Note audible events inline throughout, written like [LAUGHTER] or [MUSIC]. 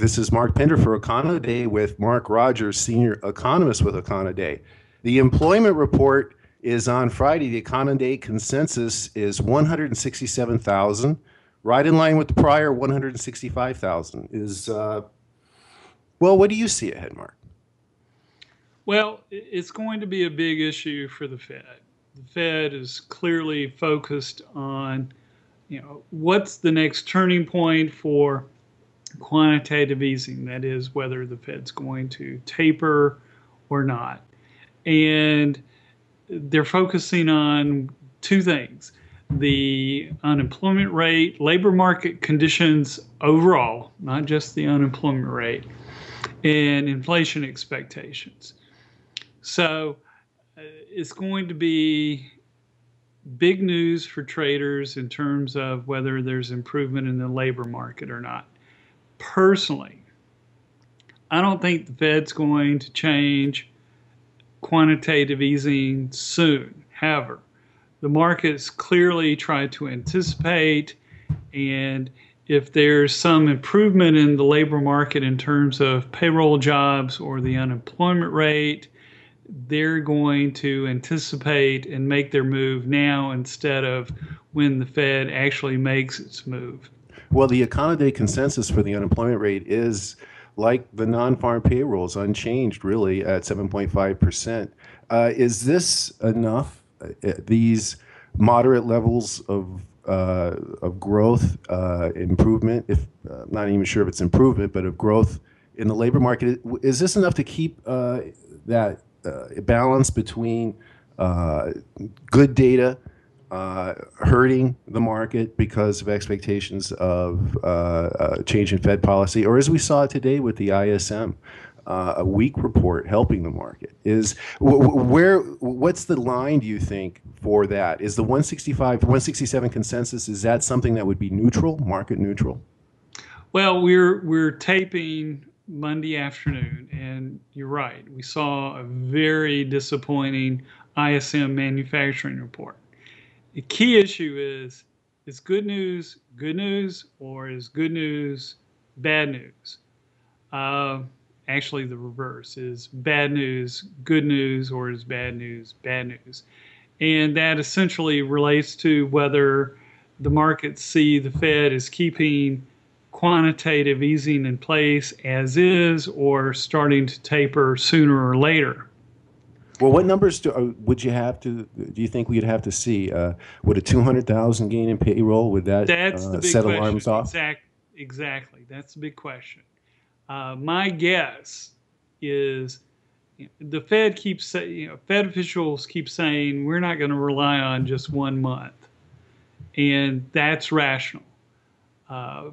This is Mark Pender for Econoday with Mark Rogers, senior economist with Econoday. The employment report is on Friday. The Econoday consensus is 167,000, right in line with the prior 165,000. Is uh, well, what do you see ahead, Mark? Well, it's going to be a big issue for the Fed. The Fed is clearly focused on, you know, what's the next turning point for quantitative easing, that is, whether the Fed's going to taper or not. And they're focusing on two things the unemployment rate, labor market conditions overall, not just the unemployment rate, and inflation expectations. So uh, it's going to be big news for traders in terms of whether there's improvement in the labor market or not personally, I don't think the Fed's going to change quantitative easing soon. However, the markets clearly try to anticipate, and if there's some improvement in the labor market in terms of payroll jobs or the unemployment rate, they're going to anticipate and make their move now instead of when the Fed actually makes its move. Well, the Econoday consensus for the unemployment rate is like the non-farm payrolls, unchanged really at 7.5%. Uh, is this enough? Uh, these moderate levels of uh, of growth uh, improvement, if uh, not even sure if it's improvement, but of growth in the labor market, is this enough to keep uh, that balance between good data uh, hurting the market because of expectations of uh, uh, change in Fed policy, or as we saw today with the ISM, uh, a weak report helping the market. Is where what's the line do you think for that? Is the 165 167 consensus is that something that would be neutral, market neutral? Well, we're we're taping Monday afternoon, and you're right. We saw a very disappointing ISM manufacturing report the key issue is is good news good news or is good news bad news? Uh, actually, the reverse is bad news good news or is bad news bad news? And that essentially relates to whether the markets see the Fed is keeping quantitative easing in place as is or starting to taper sooner or later. Well, what numbers do, uh, would you have to? Do you think we'd have to see? Uh, would a two hundred thousand gain in payroll would that That's uh, the big set question. alarms off? Exact, exactly. That's the big question. Uh, my guess is you know, the Fed keeps saying, you know, Fed officials keep saying we're not going to rely on just one month, and that's rational. Uh,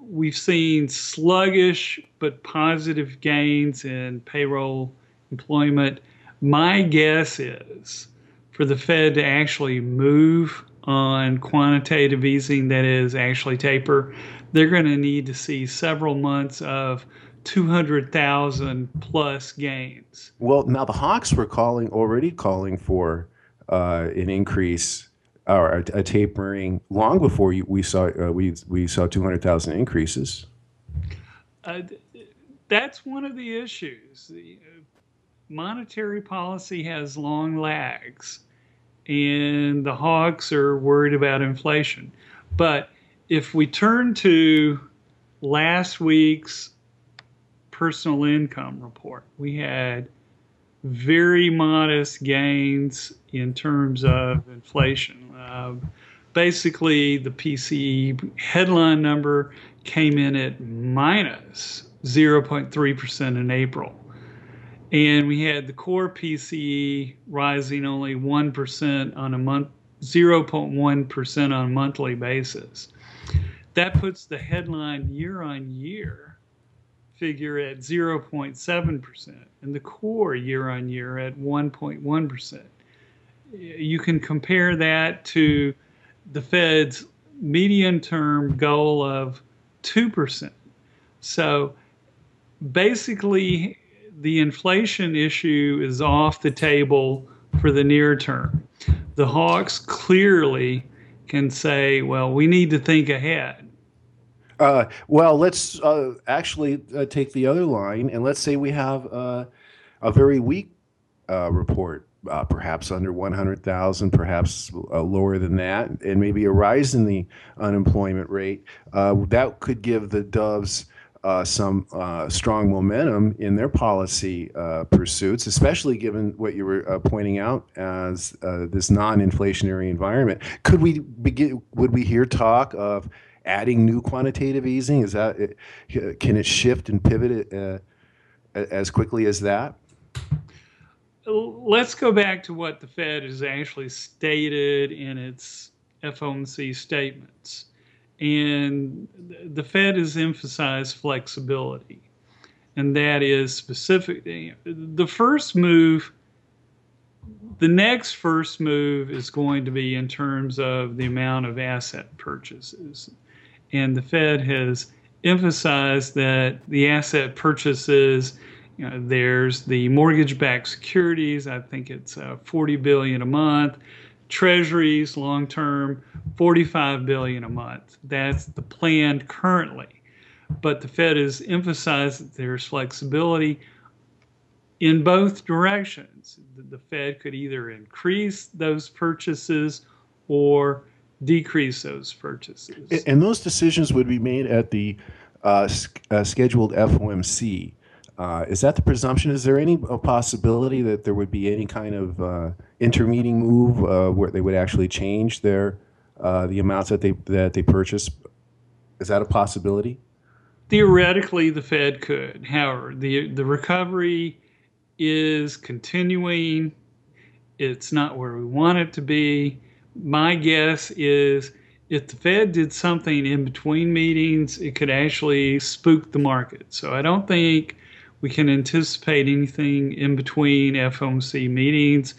we've seen sluggish but positive gains in payroll employment my guess is for the Fed to actually move on quantitative easing, that is, actually taper, they're going to need to see several months of 200,000 plus gains. Well, now the Hawks were calling already calling for uh, an increase or a, a, tapering long before you, we saw uh, we we saw 200,000 increases. Uh, that's one of the issues monetary policy has long lags, and the hawks are worried about inflation. But if we turn to last week's personal income report, we had very modest gains in terms of inflation. Uh, basically, the PCE headline number came in at minus 0.3% in April and we had the core PCE rising only 1% on a month 0.1% on a monthly basis. That puts the headline year on year figure at 0.7% and the core year on year at 1.1%. You can compare that to the Fed's medium term goal of 2%. So basically, the inflation issue is off the table for the near term. The Hawks clearly can say, well, we need to think ahead. Uh, well, let's uh, actually uh, take the other line, and let's say we have uh, a very weak uh, report, uh, perhaps under 100,000, perhaps lower than that, and maybe a rise in the unemployment rate. That could give the Doves uh, some uh, strong momentum in their policy uh, pursuits, especially given what you were uh, pointing out as uh, this non-inflationary environment. Could we begin? Would we hear talk of adding new quantitative easing? Is that it, can it shift and pivot as quickly as that? Let's go back to what the Fed has actually stated in its FOMC statements. And the Fed has emphasized flexibility, and that is specific. The first move, the next first move is going to be in terms of the amount of asset purchases. And the Fed has emphasized that the asset purchases, you know, there's the mortgage-backed securities. I think it's uh, 40 billion a month. Treasuries, long term, 45 billion a month. That's the plan currently. But the Fed has emphasized that there's flexibility in both directions. The Fed could either increase those purchases or decrease those purchases. And those decisions would be made at the uh, uh, scheduled FOMC. Uh, is that the presumption? Is there any possibility that there would be any kind of uh, intermeeting move uh, where they would actually change their uh, the amounts that they that they purchase? Is that a possibility? Theoretically, the Fed could. However, the the recovery is continuing. It's not where we want it to be. My guess is if the Fed did something in between meetings, it could actually spook the market. So I don't think we can anticipate anything in between FOMC meetings.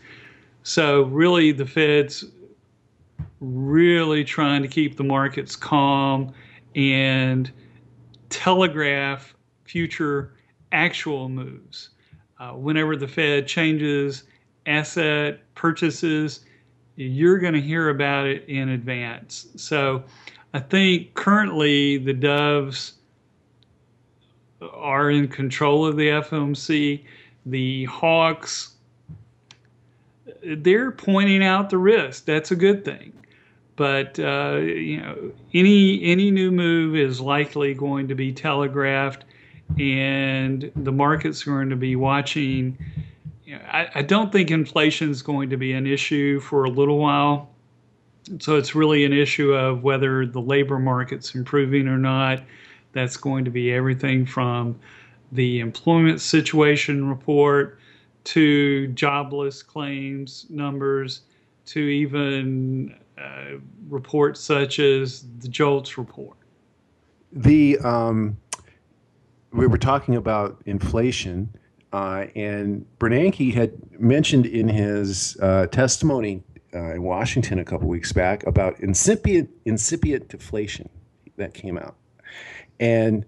So really, the Fed's really trying to keep the markets calm and telegraph future actual moves. Uh, whenever the Fed changes asset purchases, you're going to hear about it in advance. So I think currently the Doves are in control of the FOMC. The Hawks they're pointing out the risk. That's a good thing. But uh, you know, any any new move is likely going to be telegraphed, and the market's going to be watching. You know, I, I don't think inflation is going to be an issue for a little while. So it's really an issue of whether the labor market's improving or not. That's going to be everything from the employment situation report to jobless claims numbers to even uh, reports such as the JOLTS report. The um, we were talking about inflation, uh, and Bernanke had mentioned in his uh, testimony uh, in Washington a couple weeks back about incipient incipient deflation that came out, and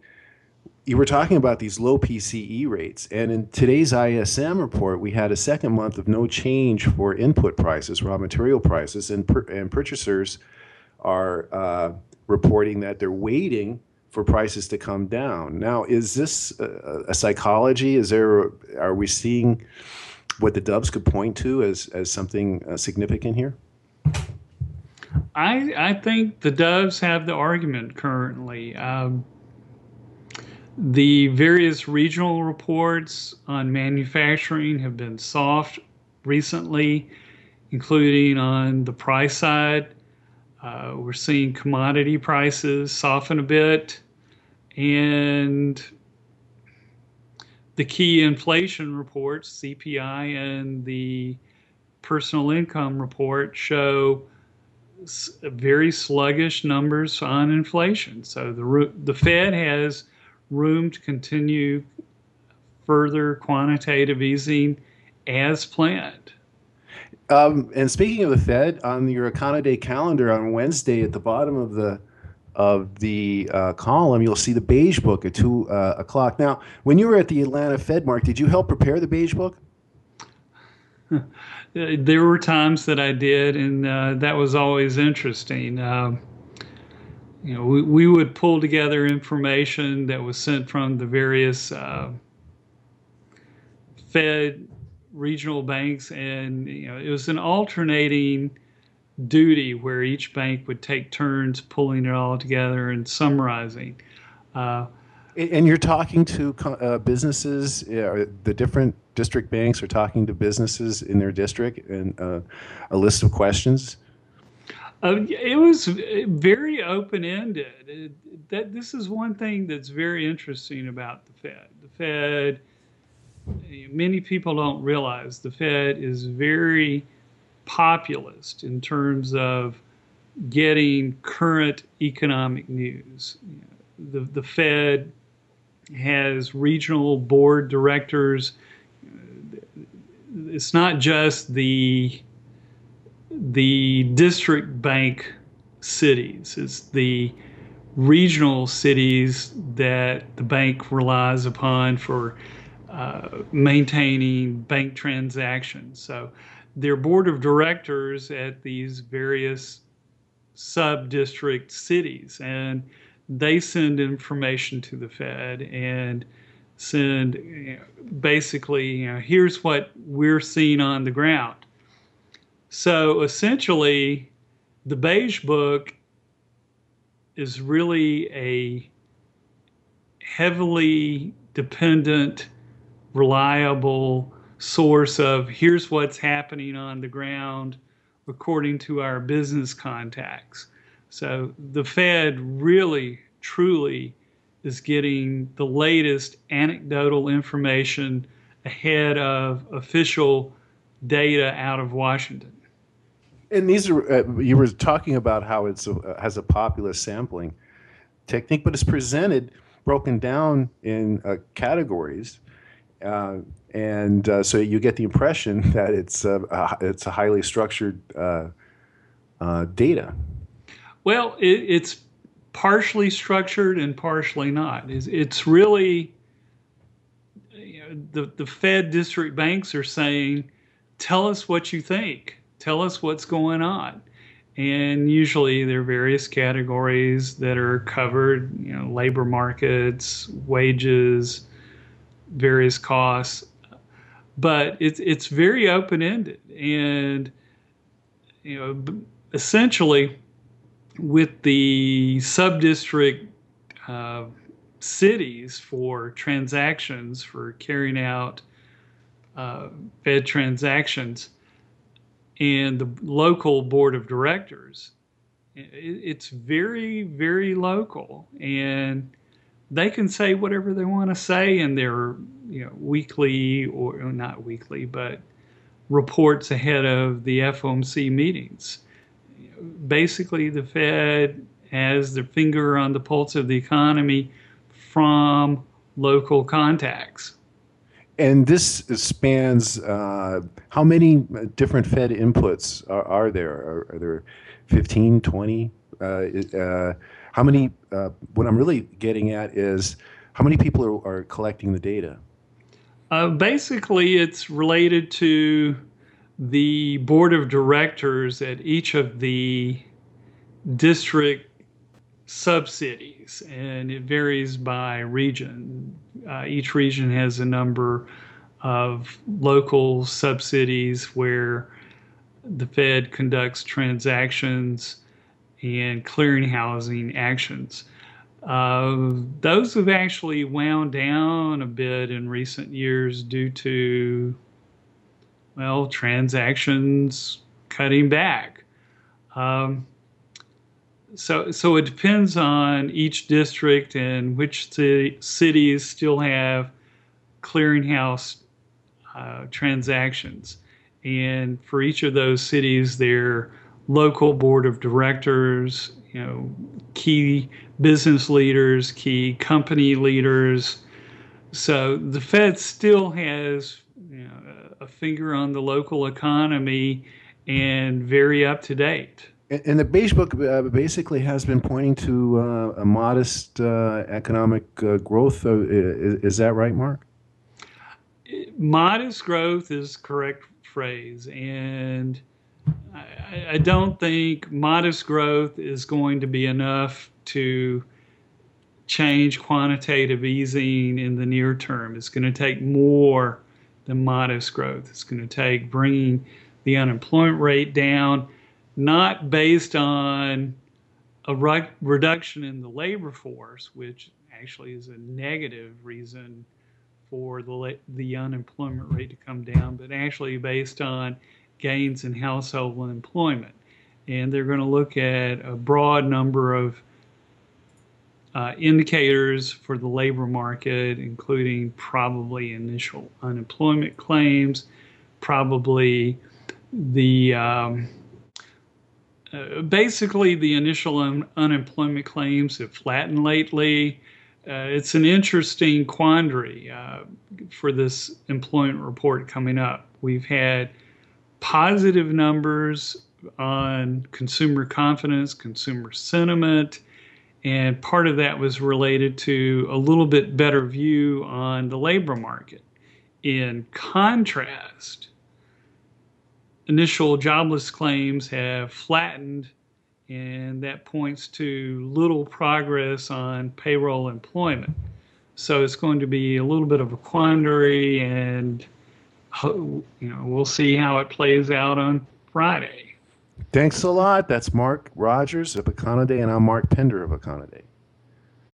you were talking about these low PCE rates, and in today's ISM report, we had a second month of no change for input prices, raw material prices, and, per, and purchasers are uh, reporting that they're waiting for prices to come down. Now, is this a, a psychology? Is there are we seeing what the Doves could point to as as something uh, significant here? I I think the Doves have the argument currently. Um, the various regional reports on manufacturing have been soft recently, including on the price side. Uh, we're seeing commodity prices soften a bit, and the key inflation reports, CPI and the personal income report, show very sluggish numbers on inflation. So the the Fed has room to continue further quantitative easing as planned. Um, and speaking of the Fed, on your Econoday calendar on Wednesday, at the bottom of the of the uh, column, you'll see the beige book at two uh, o'clock. Now, when you were at the Atlanta Fed Mark, did you help prepare the beige book? [LAUGHS] there were times that I did, and uh, that was always interesting. Um, you know, we, we would pull together information that was sent from the various uh, Fed regional banks, and you know, it was an alternating duty where each bank would take turns pulling it all together and summarizing. Uh, and you're talking to uh, businesses, the different district banks are talking to businesses in their district and uh, a list of questions? Uh, it was very open ended. That this is one thing that's very interesting about the Fed. The Fed, many people don't realize the Fed is very populist in terms of getting current economic news. The the Fed has regional board directors. It's not just the the district bank cities. It's the regional cities that the bank relies upon for uh, maintaining bank transactions. So their board of directors at these various sub district cities and they send information to the Fed and send you know, basically, you know, here's what we're seeing on the ground. So essentially, the Beige Book is really a heavily dependent, reliable source of here's what's happening on the ground according to our business contacts. So the Fed really, truly is getting the latest anecdotal information ahead of official data out of Washington. And these are, uh, you were talking about how it uh, has a populist sampling technique, but it's presented broken down in uh, categories. Uh, and uh, so you get the impression [LAUGHS] that it's, a, it's a highly structured uh, data. Well, it, it's partially structured and partially not. It's, it's really you know, the the Fed district banks are saying, "Tell us what you think. Tell us what's going on." And usually there are various categories that are covered, you know, labor markets, wages, various costs. But it's it's very open ended, and you know, essentially with the sub-district uh, cities for transactions for carrying out uh, Fed transactions and the local board of directors, it's very, very local, and they can say whatever they want to say in their, you know, weekly or not weekly, but reports ahead of the FOMC meetings basically the Fed has their finger on the pulse of the economy from local contacts. And this spans uh, how many different Fed inputs are, are there? Are, are, there 15, 20? Uh, uh, how many? Uh, what I'm really getting at is how many people are, are collecting the data? Uh, basically, it's related to the board of directors at each of the district subcities, and it varies by region. Uh, each region has a number of local subcities where the Fed conducts transactions and clearinghousing actions. Uh, those have actually wound down a bit in recent years due to well, transactions cutting back. Um, so, so it depends on each district and which cities still have clearinghouse uh, transactions. And for each of those cities, their local board of directors, you know, key business leaders, key company leaders. So the Fed still has you know, a finger on the local economy and very up to date. And the Beige Book uh, basically has been pointing to uh, a modest uh, economic uh, growth. Is, is, that right, Mark? Modest growth is correct phrase, and I, I don't think modest growth is going to be enough to change quantitative easing in the near term. It's going to take more than modest growth. It's going to take bringing the unemployment rate down, not based on a re- reduction in the labor force, which actually is a negative reason for the the unemployment rate to come down, but actually based on gains in household employment. And they're going to look at a broad number of uh, indicators for the labor market, including probably initial unemployment claims, probably the um, uh, basically the initial un- unemployment claims have flattened lately. Uh, it's an interesting quandary uh, for this employment report coming up. We've had positive numbers on consumer confidence, consumer sentiment, and part of that was related to a little bit better view on the labor market. In contrast, initial jobless claims have flattened, and that points to little progress on payroll employment. So it's going to be a little bit of a quandary, and you know we'll see how it plays out on Friday. Thanks a lot. That's Mark Rogers of Econoday, and I'm Mark Pender of Econoday.